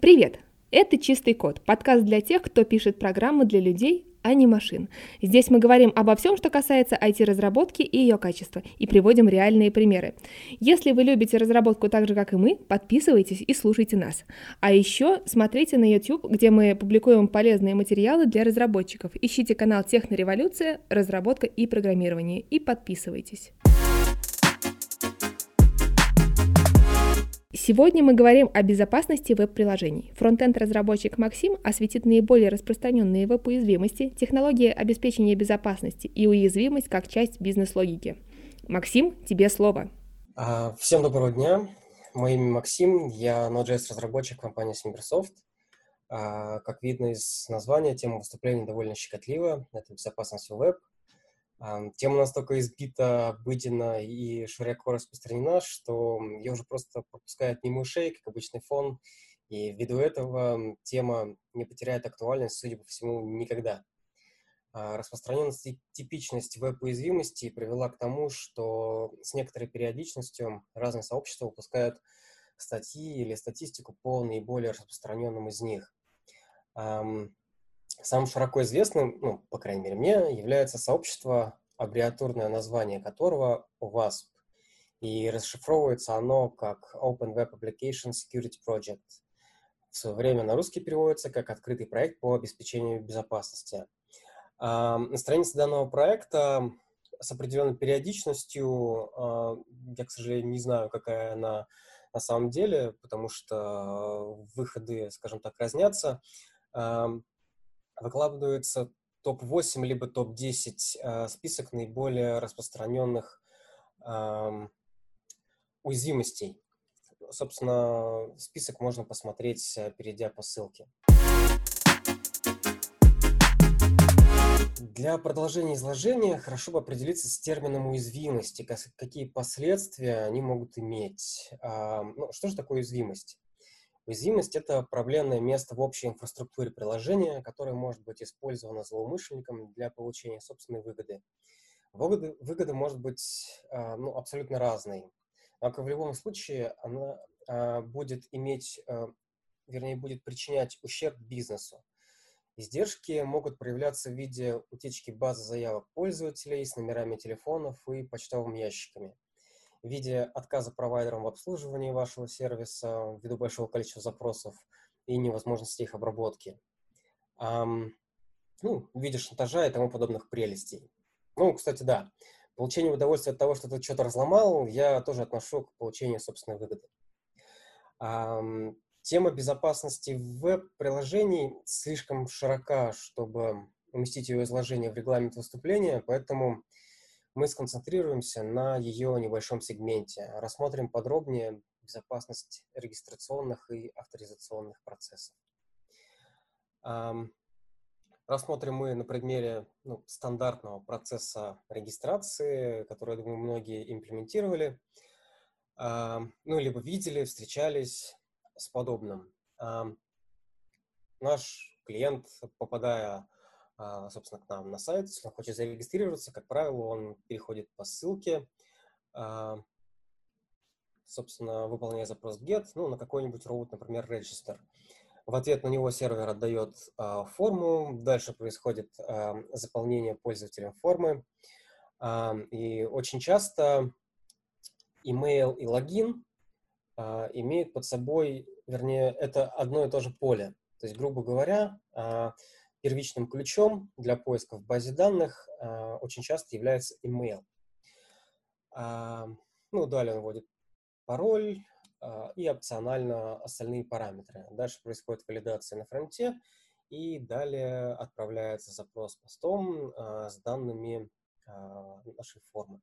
Привет! Это «Чистый код» – подкаст для тех, кто пишет программы для людей, а не машин. Здесь мы говорим обо всем, что касается IT-разработки и ее качества, и приводим реальные примеры. Если вы любите разработку так же, как и мы, подписывайтесь и слушайте нас. А еще смотрите на YouTube, где мы публикуем полезные материалы для разработчиков. Ищите канал «Технореволюция», «Разработка и программирование» и подписывайтесь. Сегодня мы говорим о безопасности веб-приложений. Фронтенд-разработчик Максим осветит наиболее распространенные веб-уязвимости, технологии обеспечения безопасности и уязвимость как часть бизнес-логики. Максим, тебе слово. А, всем доброго дня. Мое имя Максим, я Node.js-разработчик компании Microsoft. А, как видно из названия, тема выступления довольно щекотлива. Это безопасность веб. Тема настолько избита, обыдена и широко распространена, что ее уже просто пропускают мимо ушей, как обычный фон, и ввиду этого тема не потеряет актуальность, судя по всему, никогда. А распространенность и типичность веб-уязвимости привела к тому, что с некоторой периодичностью разные сообщества выпускают статьи или статистику по наиболее распространенным из них. Самым широко известным, ну, по крайней мере, мне, является сообщество, аббревиатурное название которого WASP. И расшифровывается оно как Open Web Application Security Project. В свое время на русский переводится как «Открытый проект по обеспечению безопасности». На странице данного проекта с определенной периодичностью, а, я, к сожалению, не знаю, какая она на самом деле, потому что выходы, скажем так, разнятся, выкладывается топ-8 либо топ-10 э, список наиболее распространенных уязвимостей. Собственно, список можно посмотреть, э, перейдя по ссылке. Для продолжения изложения хорошо бы определиться с термином уязвимости, какие последствия они могут иметь. Ну, что же такое уязвимость? Уязвимость — это проблемное место в общей инфраструктуре приложения, которое может быть использовано злоумышленником для получения собственной выгоды. Выгоды, выгода может быть а, ну, абсолютно разной. Однако в любом случае она а, будет иметь, а, вернее, будет причинять ущерб бизнесу. Издержки могут проявляться в виде утечки базы заявок пользователей с номерами телефонов и почтовыми ящиками в виде отказа провайдерам в обслуживании вашего сервиса ввиду большого количества запросов и невозможности их обработки. Um, ну, в виде шантажа и тому подобных прелестей. Ну, кстати, да, получение удовольствия от того, что ты что-то разломал, я тоже отношу к получению собственной выгоды. Um, тема безопасности веб-приложений слишком широка, чтобы уместить ее изложение в регламент выступления, поэтому мы сконцентрируемся на ее небольшом сегменте, рассмотрим подробнее безопасность регистрационных и авторизационных процессов. Рассмотрим мы на примере ну, стандартного процесса регистрации, который, я думаю, многие имплементировали, ну, либо видели, встречались с подобным. Наш клиент, попадая собственно, к нам на сайт. Если он хочет зарегистрироваться, как правило, он переходит по ссылке, а, собственно, выполняя запрос GET, ну, на какой-нибудь роут, например, register. В ответ на него сервер отдает а, форму, дальше происходит заполнение пользователем формы. И очень часто email и логин имеют под собой, вернее, это одно и то же поле. То есть, грубо говоря, Первичным ключом для поиска в базе данных э, очень часто является email. Э, ну, далее он вводит пароль э, и опционально остальные параметры. Дальше происходит валидация на фронте, и далее отправляется запрос постом с данными нашей формы.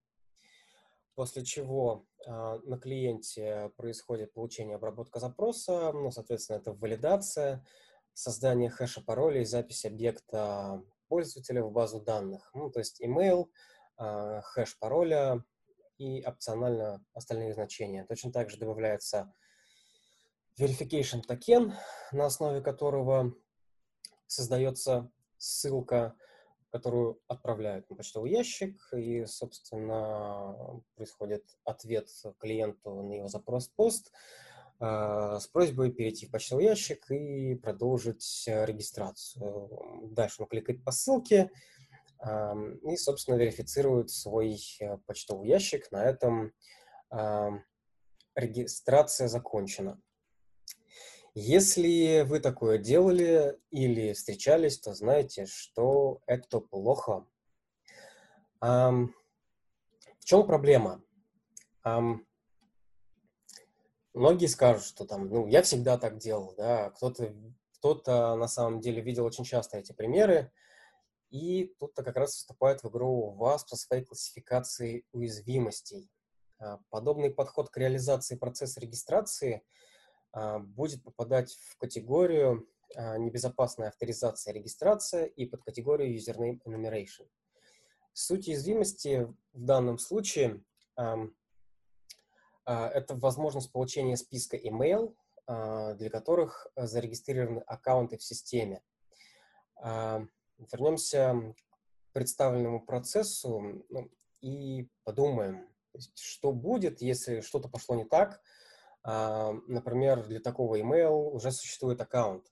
После чего э, на клиенте происходит получение обработка запроса, ну, соответственно, это валидация, создание хэша пароля и запись объекта пользователя в базу данных. Ну, то есть email, а, хэш пароля и опционально остальные значения. Точно так же добавляется verification токен, на основе которого создается ссылка, которую отправляют на почтовый ящик, и, собственно, происходит ответ клиенту на его запрос-пост. С просьбой перейти в почтовый ящик и продолжить регистрацию. Дальше он кликает по ссылке и, собственно, верифицирует свой почтовый ящик. На этом регистрация закончена. Если вы такое делали или встречались, то знаете, что это плохо. Um, в чем проблема? Um, многие скажут, что там, ну, я всегда так делал, да, кто-то кто на самом деле видел очень часто эти примеры, и тут-то как раз вступает в игру ВАС по своей классификации уязвимостей. А, подобный подход к реализации процесса регистрации – а, будет попадать в категорию а, небезопасная авторизация регистрация и под категорию username enumeration. Суть уязвимости в данном случае это возможность получения списка email, для которых зарегистрированы аккаунты в системе. Вернемся к представленному процессу ну, и подумаем, что будет, если что-то пошло не так, а, например, для такого email уже существует аккаунт.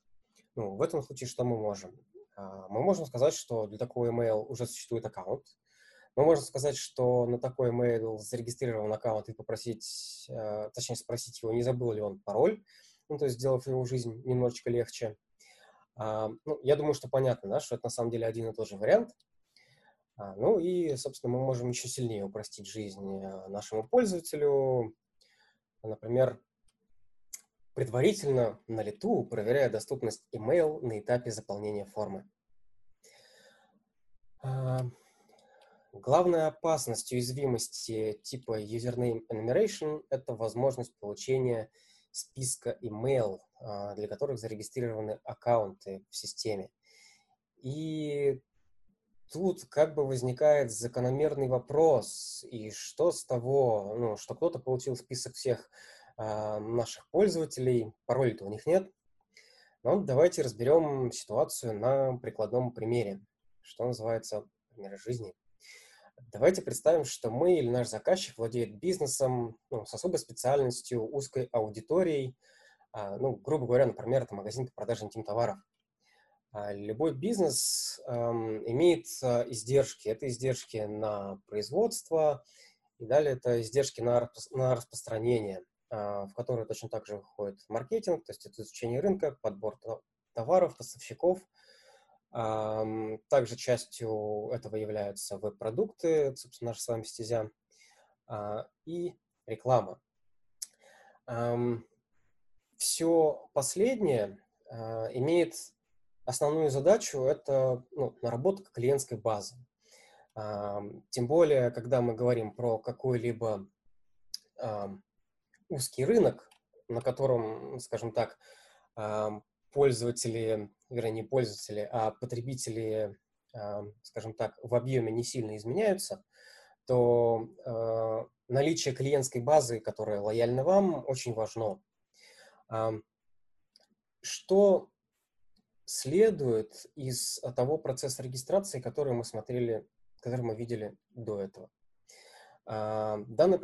Ну, в этом случае что мы можем? А, мы можем сказать, что для такого email уже существует аккаунт. Мы можем сказать, что на такой email зарегистрирован аккаунт и попросить, а, точнее спросить его, не забыл ли он пароль, ну, то есть сделав его жизнь немножечко легче. Ну, я думаю, что понятно, да, что это на самом деле один и тот же вариант. Ну и, собственно, мы можем еще сильнее упростить жизнь нашему пользователю, например, предварительно на лету проверяя доступность email на этапе заполнения формы. Главная опасность уязвимости типа username enumeration – это возможность получения списка email, а, для которых зарегистрированы аккаунты в системе. И тут как бы возникает закономерный вопрос, и что с того, ну, что кто-то получил список всех э, наших пользователей, паролей-то у них нет. Но давайте разберем ситуацию на прикладном примере, что называется примеры жизни. Давайте представим, что мы или наш заказчик владеет бизнесом ну, с особой специальностью, узкой аудиторией, э, ну, грубо говоря, например, это магазин по продаже интим-товаров. А, любой бизнес эм, имеет э, издержки. Это издержки на производство, и далее это издержки на, на распространение, э, в которые точно так же входит маркетинг, то есть это изучение рынка, подбор товаров, поставщиков. Также частью этого являются веб-продукты, собственно, наша с вами стезя, э, и реклама. Все последнее э, имеет основную задачу это ну, наработка клиентской базы. А, тем более, когда мы говорим про какой-либо а, узкий рынок, на котором, скажем так, а, пользователи, вернее, не пользователи, а потребители, а, скажем так, в объеме не сильно изменяются, то а, наличие клиентской базы, которая лояльна вам, очень важно. Что следует из того процесса регистрации, который мы смотрели, который мы видели до этого. Данный,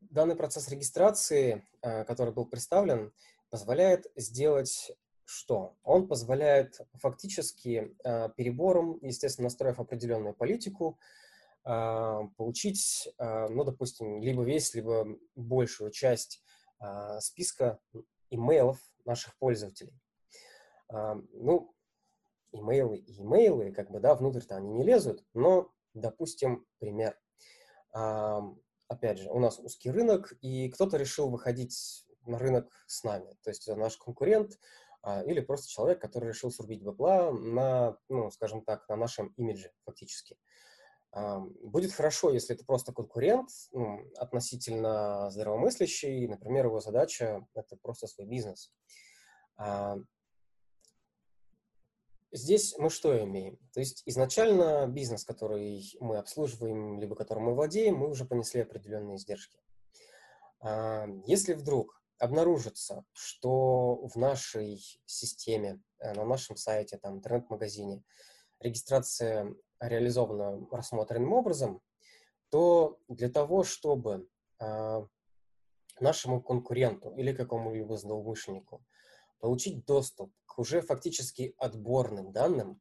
данный процесс регистрации, а, который был представлен, позволяет сделать что? Он позволяет фактически перебором, естественно, настроив определенную политику, получить, ну, допустим, либо весь, либо большую часть списка имейлов наших пользователей. Ну, имейлы и имейлы, как бы, да, внутрь-то они не лезут, но, допустим, пример. Опять же, у нас узкий рынок, и кто-то решил выходить на рынок с нами. То есть наш конкурент или просто человек, который решил срубить бабла на, ну, скажем так, на нашем имидже фактически. Будет хорошо, если это просто конкурент, ну, относительно здравомыслящий, например, его задача – это просто свой бизнес. Здесь мы что имеем? То есть изначально бизнес, который мы обслуживаем, либо которым мы владеем, мы уже понесли определенные издержки. А, если вдруг обнаружится, что в нашей системе, э, на нашем сайте, там, интернет-магазине регистрация реализована рассмотренным образом, то для того, чтобы а, нашему конкуренту или какому-либо злоумышленнику получить доступ к уже фактически отборным данным,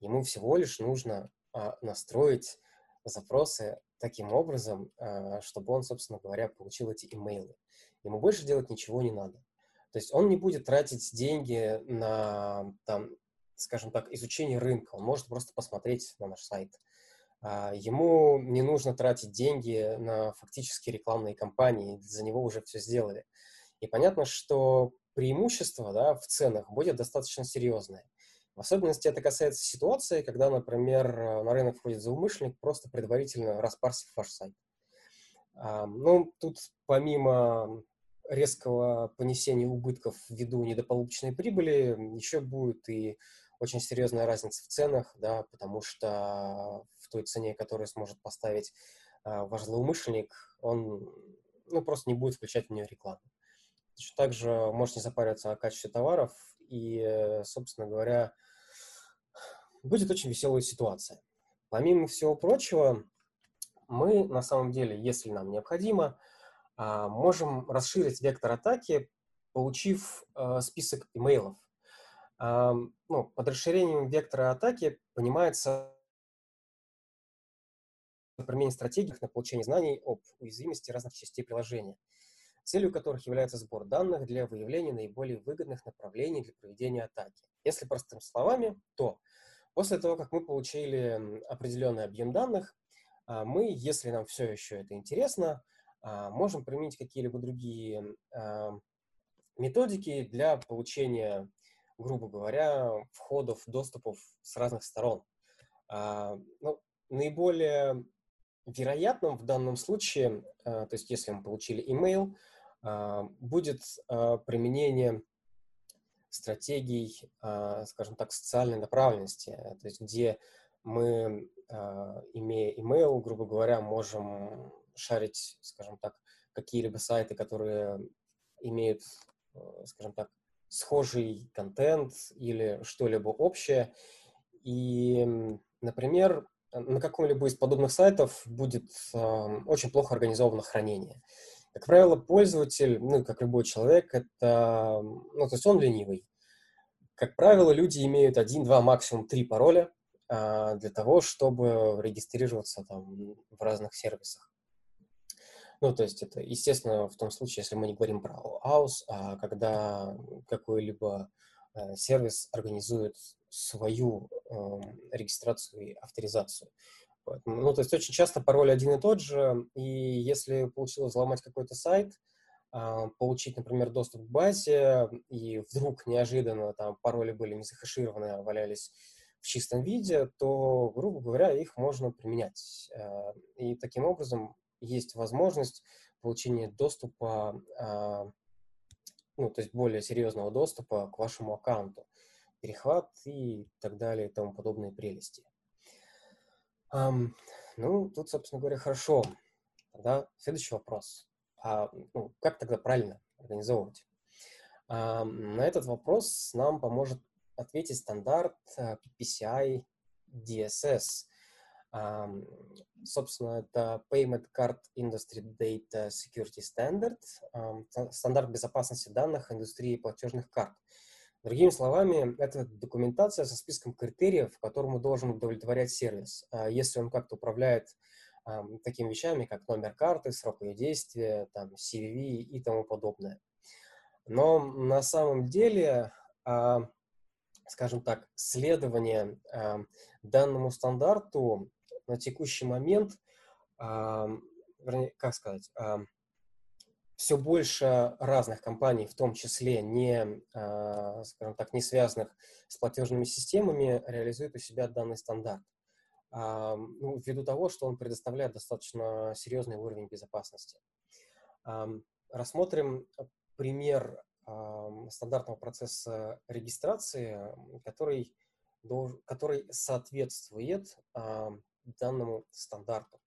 ему всего лишь нужно а, настроить запросы таким образом, а, чтобы он, собственно говоря, получил эти имейлы. Ему больше делать ничего не надо. То есть он не будет тратить деньги на, там, скажем так, изучение рынка. Он может просто посмотреть на наш сайт. А, ему не нужно тратить деньги на фактически рекламные кампании, за него уже все сделали. И понятно, что преимущество да, в ценах будет достаточно серьезное. В особенности это касается ситуации, когда, например, на рынок входит злоумышленник, просто предварительно распарсив ваш сайт. А, ну, тут помимо резкого понесения убытков ввиду недополученной прибыли, еще будет и очень серьезная разница в ценах, да, потому что в той цене, которую сможет поставить а, ваш злоумышленник, он ну, просто не будет включать в нее рекламу. Точно так же можете запариваться о качестве товаров, и, собственно говоря, будет очень веселая ситуация. Помимо всего прочего, мы на самом деле, если нам необходимо, можем расширить вектор атаки, получив а, список имейлов. Ну, под расширением вектора атаки понимается применение стратегий на получение знаний об уязвимости разных частей приложения, целью которых является сбор данных для выявления наиболее выгодных направлений для проведения атаки. Если простыми словами, то после того, как мы получили определенный объем данных, а, мы, если нам все еще это интересно, а, можем применить какие-либо другие а, методики для получения, грубо говоря, входов, доступов с разных сторон. А, ну, наиболее вероятным в данном случае, то есть если мы получили email, будет применение стратегий, скажем так, социальной направленности, то есть где мы, имея email, грубо говоря, можем шарить, скажем так, какие-либо сайты, которые имеют, э, скажем так, схожий контент или что-либо общее. И, например, на каком-либо из подобных сайтов будет э, очень плохо организовано хранение. Как правило, пользователь, ну, как любой человек, это, ну, то есть он ленивый. Как правило, люди имеют один, два, максимум три пароля э, для того, чтобы регистрироваться там в разных сервисах. Ну, то есть это, естественно, в том случае, если мы не говорим про AUS, а когда какой-либо э, сервис организует свою э, регистрацию и авторизацию. Ну, то есть очень часто пароль один и тот же, и если получилось взломать какой-то сайт, э, получить, например, доступ к базе, и вдруг неожиданно там пароли были не захэшированы, а валялись в чистом виде, то, грубо говоря, их можно применять. Э, и таким образом есть возможность получения доступа, а, ну, то есть более серьезного доступа к вашему аккаунту, перехват и так далее и тому подобные прелести. Ну, тут, собственно говоря, хорошо. Тогда следующий вопрос. А, ну, как тогда правильно организовывать? А, на этот вопрос нам поможет ответить стандарт PPCI DSS, Собственно, это Payment Card Industry Data Security Standard, стандарт безопасности данных индустрии платежных карт. Другими словами, это документация со списком критериев, которому должен удовлетворять сервис, а если он как-то управляет такими вещами, как номер карты, срок ее действия, там, CVV и тому подобное. Но на самом деле а, скажем так, следование данному стандарту на текущий момент, как сказать, все больше разных компаний, в том числе не, а, скажем так, не связанных с платежными системами, реализуют у себя данный стандарт. Ну, ввиду того, что он предоставляет достаточно серьезный уровень безопасности. Рассмотрим пример стандартного процесса регистрации, который, который соответствует данному стандарту.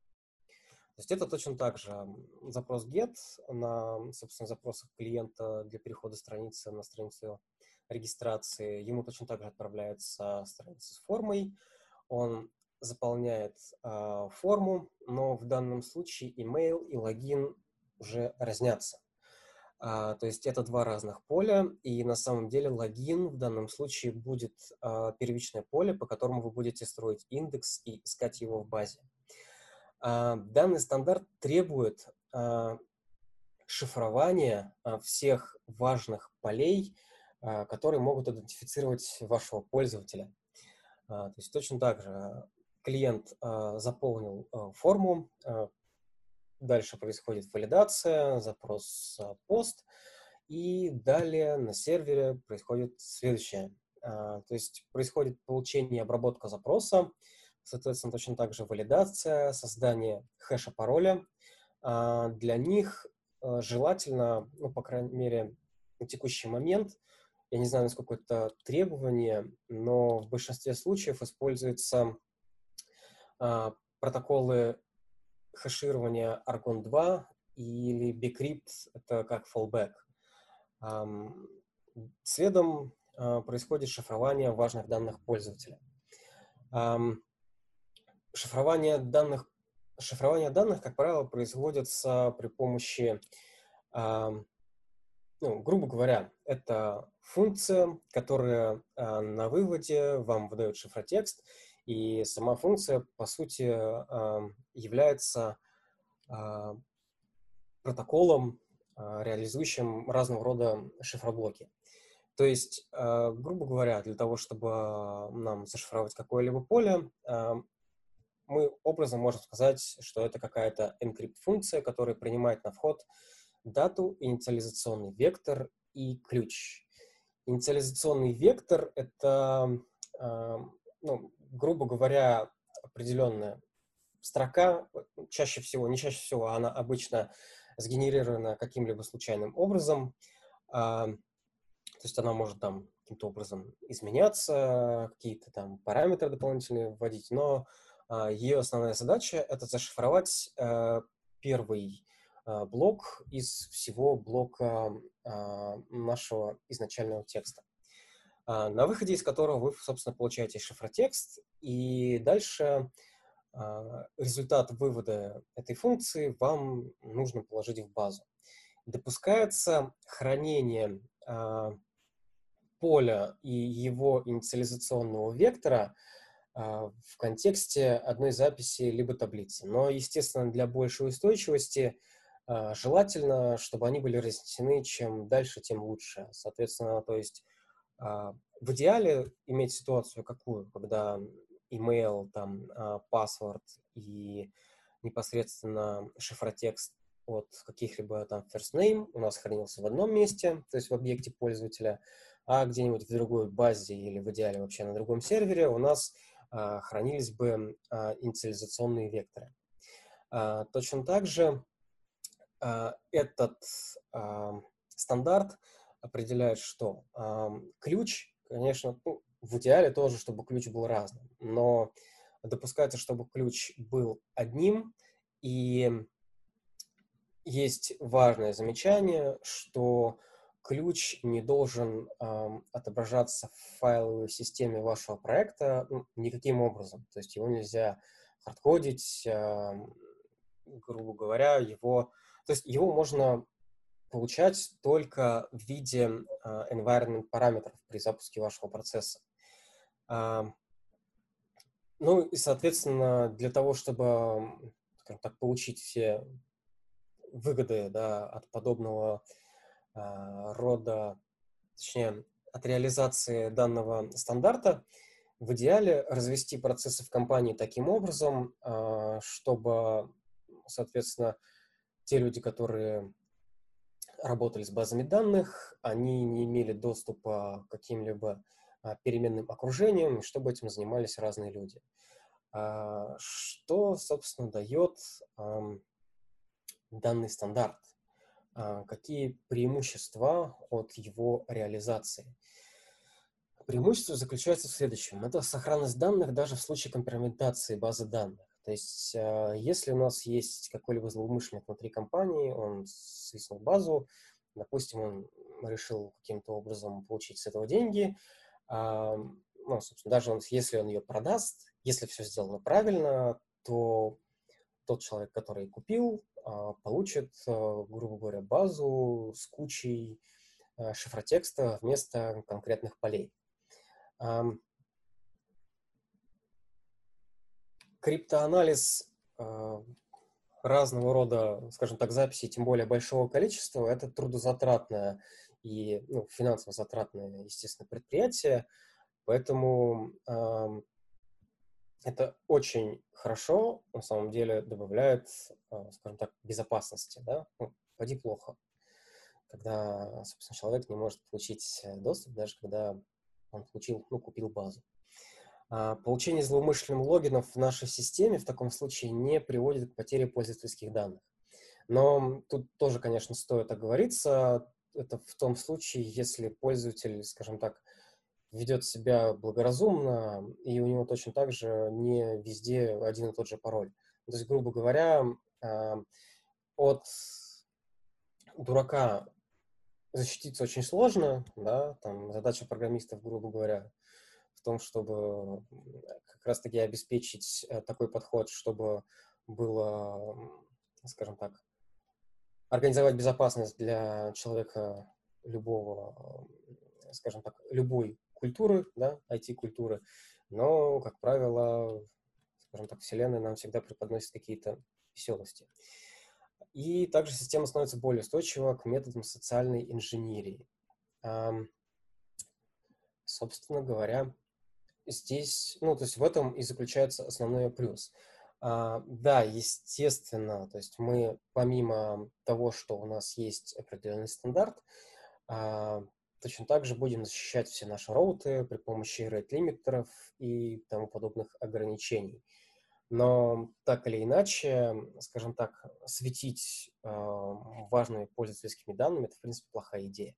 То есть это точно так же запрос GET на, собственно, запросах клиента для перехода страницы на страницу регистрации. Ему точно так же отправляется страница с формой. Он заполняет э, форму, но в данном случае email и логин уже разнятся. А, то есть это два разных поля, и на самом деле логин в данном случае будет а, первичное поле, по которому вы будете строить индекс и искать его в базе. А, данный стандарт требует шифрования всех важных полей, которые могут идентифицировать вашего пользователя. То есть точно так же клиент заполнил форму, Дальше происходит валидация, запрос пост, и далее на сервере происходит следующее. А, то есть происходит получение и обработка запроса, соответственно, точно так же валидация, создание хэша пароля. А, для них а, желательно, ну, по крайней мере, на текущий момент, я не знаю, насколько это требование, но в большинстве случаев используются протоколы хэширование Argon 2 или Bcrypt — это как fallback. Следом а, происходит шифрование важных данных пользователя. Шифрование данных, шифрование данных, как правило, производится при помощи, ну, грубо говоря, это функция, которая а, на выводе вам выдает шифротекст, и сама функция, по сути, является а, протоколом, а, реализующим разного рода шифроблоки. То есть, а, грубо говоря, для того, чтобы нам зашифровать какое-либо поле, мы образом можем сказать, что это какая-то encrypt-функция, которая принимает на вход дату, инициализационный вектор и ключ. Инициализационный вектор — это ну, грубо говоря, определенная строка, чаще всего, не чаще всего, она обычно сгенерирована каким-либо случайным образом. А, то есть она может там каким-то образом изменяться, какие-то там параметры дополнительные вводить, но а, ее основная задача — это зашифровать а, первый блок из всего блока нашего изначального текста. А, на выходе из которого вы, собственно, получаете шифротекст, и дальше а, результат вывода этой функции вам нужно положить в базу. Допускается хранение а, поля и его инициализационного вектора в контексте одной записи либо таблицы. Но, естественно, для большей устойчивости желательно, чтобы они были разнесены чем дальше, тем лучше. Соответственно, то есть в идеале иметь ситуацию какую, когда email, там, password и непосредственно шифротекст от каких-либо там first name у нас хранился в одном месте, то есть в объекте пользователя, а где-нибудь в другой базе или в идеале вообще на другом сервере у нас а, хранились бы а, инициализационные векторы. А, точно так же а, этот а, стандарт определяет что? Ключ, конечно, ну, в идеале тоже, чтобы ключ был разным, но допускается, чтобы ключ был одним, и есть важное замечание, что ключ не должен э, отображаться в файловой системе вашего проекта ну, никаким образом. То есть его нельзя хардкодить, э, грубо говоря, его... То есть его можно получать только в виде uh, environment параметров при запуске вашего процесса. Uh, ну и, соответственно, для того, чтобы, скажем так, получить все выгоды да, от подобного uh, рода, точнее, от реализации данного стандарта, в идеале развести процессы в компании таким образом, чтобы, соответственно, те люди, которые работали с базами данных, они не имели доступа к каким-либо а, переменным окружениям, чтобы этим занимались разные люди. А, что, собственно, дает данный стандарт? А, какие преимущества от его реализации? Преимущество заключается в следующем. Это сохранность данных даже в случае компрометации базы данных. То есть, а, если у нас есть какой-либо злоумышленник внутри компании, он свистнул базу, допустим, он решил каким-то образом получить с этого деньги, а, ну, собственно, даже он, если он ее продаст, если все сделано правильно, то тот человек, который купил получит, грубо говоря, базу с кучей шифротекста вместо конкретных полей. Криптоанализ разного рода, скажем так, записей, тем более большого количества, это трудозатратное и ну, финансово затратное, естественно, предприятие. Поэтому э, это очень хорошо, на самом деле, добавляет, э, скажем так, безопасности, да, ну, поди плохо, когда, собственно, человек не может получить доступ, даже когда он получил, ну, купил базу. А, получение злоумышленным логинов в нашей системе в таком случае не приводит к потере пользовательских данных. Но тут тоже, конечно, стоит оговориться. Это в том случае, если пользователь, скажем так, ведет себя благоразумно, и у него точно так же не везде один и тот же пароль. То есть, грубо говоря, а, от дурака защититься очень сложно, да, там задача программистов, грубо говоря, том, чтобы как раз-таки обеспечить э, такой подход, чтобы было, скажем так, организовать безопасность для человека любого, скажем так, любой культуры, да, IT-культуры, но, как правило, скажем так, Вселенная нам всегда преподносит какие-то веселости. И также система становится более устойчива к методам социальной инженерии. Собственно говоря, здесь, ну, то есть в этом и заключается основной плюс. А, да, естественно, то есть мы помимо того, что у нас есть определенный стандарт, а, точно так же будем защищать все наши роуты при помощи рейт-лимитеров и тому подобных ограничений. Но так или иначе, скажем так, светить э, важными пользовательскими данными – это, в принципе, плохая идея.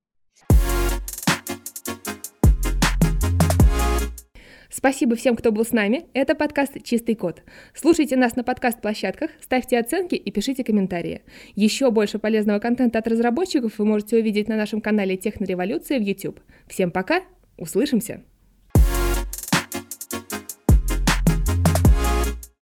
Спасибо всем, кто был с нами. Это подкаст «Чистый код». Слушайте нас на подкаст-площадках, ставьте оценки и пишите комментарии. Еще больше полезного контента от разработчиков вы можете увидеть на нашем канале Технореволюция в YouTube. Всем пока, услышимся!